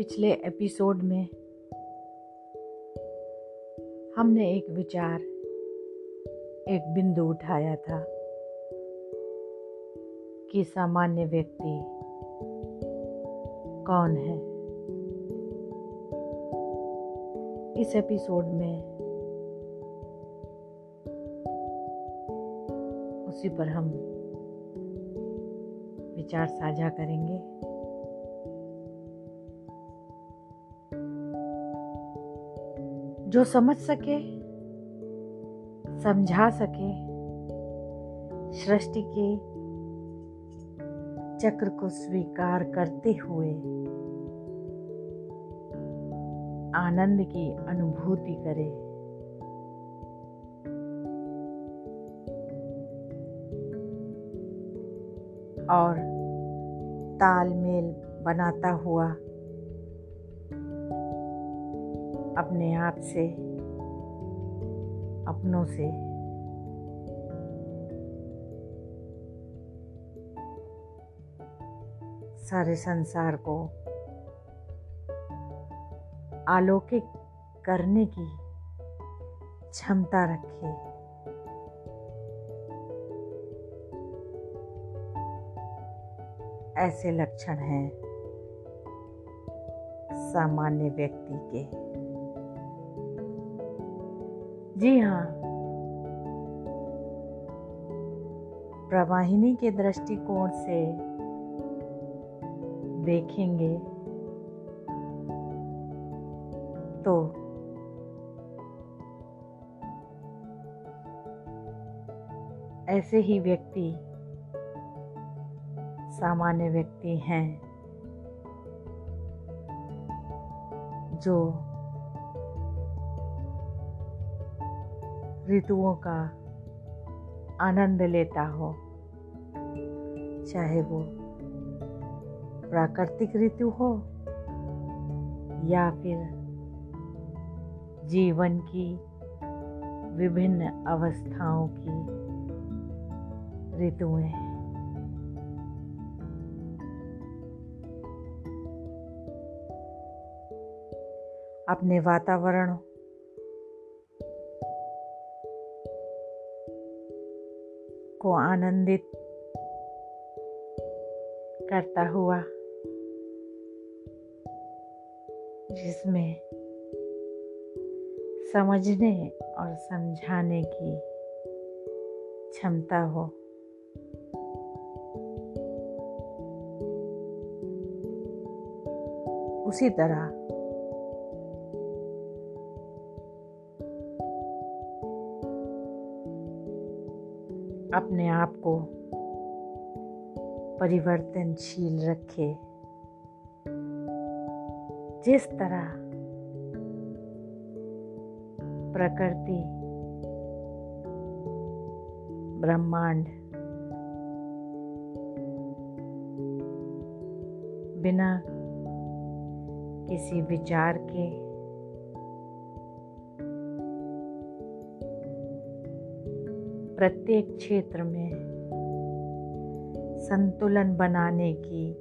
पिछले एपिसोड में हमने एक विचार, एक बिंदु उठाया था कि सामान्य व्यक्ति कौन है। इस एपिसोड में उसी पर हम विचार साझा करेंगे। जो समझ सके, समझा सके, सृष्टि के चक्र को स्वीकार करते हुए आनंद की अनुभूति करे। और तालमेल बनाता हुआ अपने आप से, अपनों से। सारे संसार को आलोकित करने की क्षमता रखे। ऐसे लक्षण हैं सामान्य व्यक्ति के। जी हाँ। प्रवाहिनी के दृष्टिकोण से देखेंगे तो ऐसे ही व्यक्ति, सामान्य व्यक्ति हैं जो ऋतुओं का आनंद लेता हो। चाहे वो प्राकृतिक ऋतु हो या फिर जीवन की विभिन्न अवस्थाओं की ऋतुएँ। अपने वातावरण को आनंदित करता हुआ जिसमें समझने और समझाने की क्षमता हो। उसी तरह अपने आप को परिवर्तनशील रखे। जिस तरह प्रकृति ब्रह्मांड बिना किसी विचार के प्रत्येक क्षेत्र में संतुलन बनाने की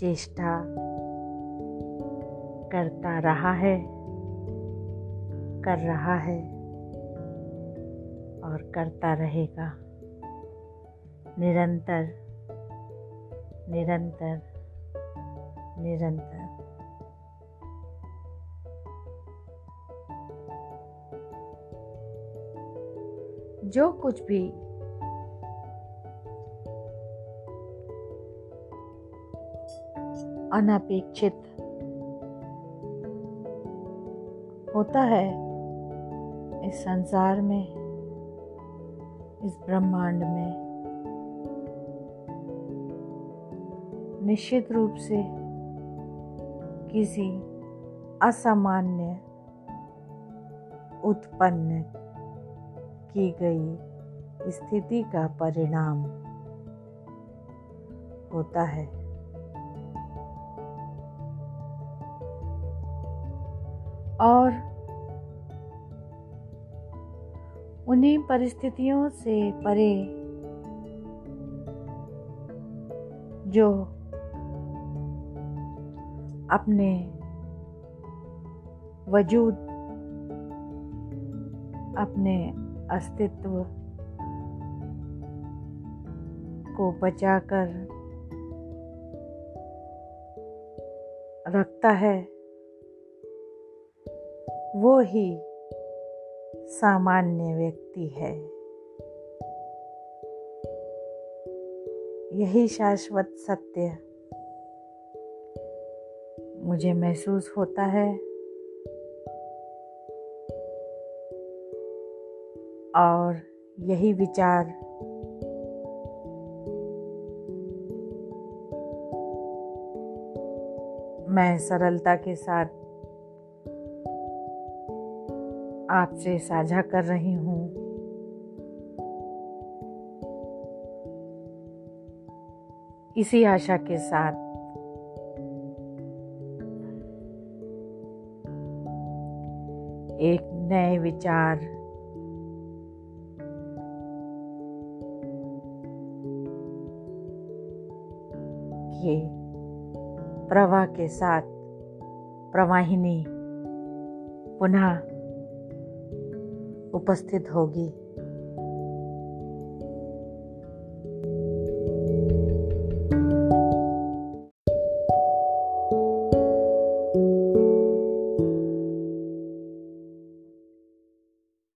चेष्टा करता रहा है, कर रहा है और करता रहेगा। निरंतर निरंतर निरंतर। जो कुछ भी। अनपेक्षित। होता है इस संसार में, इस ब्रह्मांड में। निश्चित रूप से किसी असामान्य, उत्पन्न की गई स्थिति का परिणाम होता है। और उन्हीं परिस्थितियों से परे जो अपने वजूद, अपने अस्तित्व को बचाकर रखता है, वो ही सामान्य व्यक्ति है। यही शाश्वत सत्य मुझे महसूस होता है। और यही विचार मैं सरलता के साथ आपसे साझा कर रही हूँ। इसी आशा के साथ। एक नए विचार के प्रवाह के साथ प्रवाहिनी पुनः उपस्थित होगी।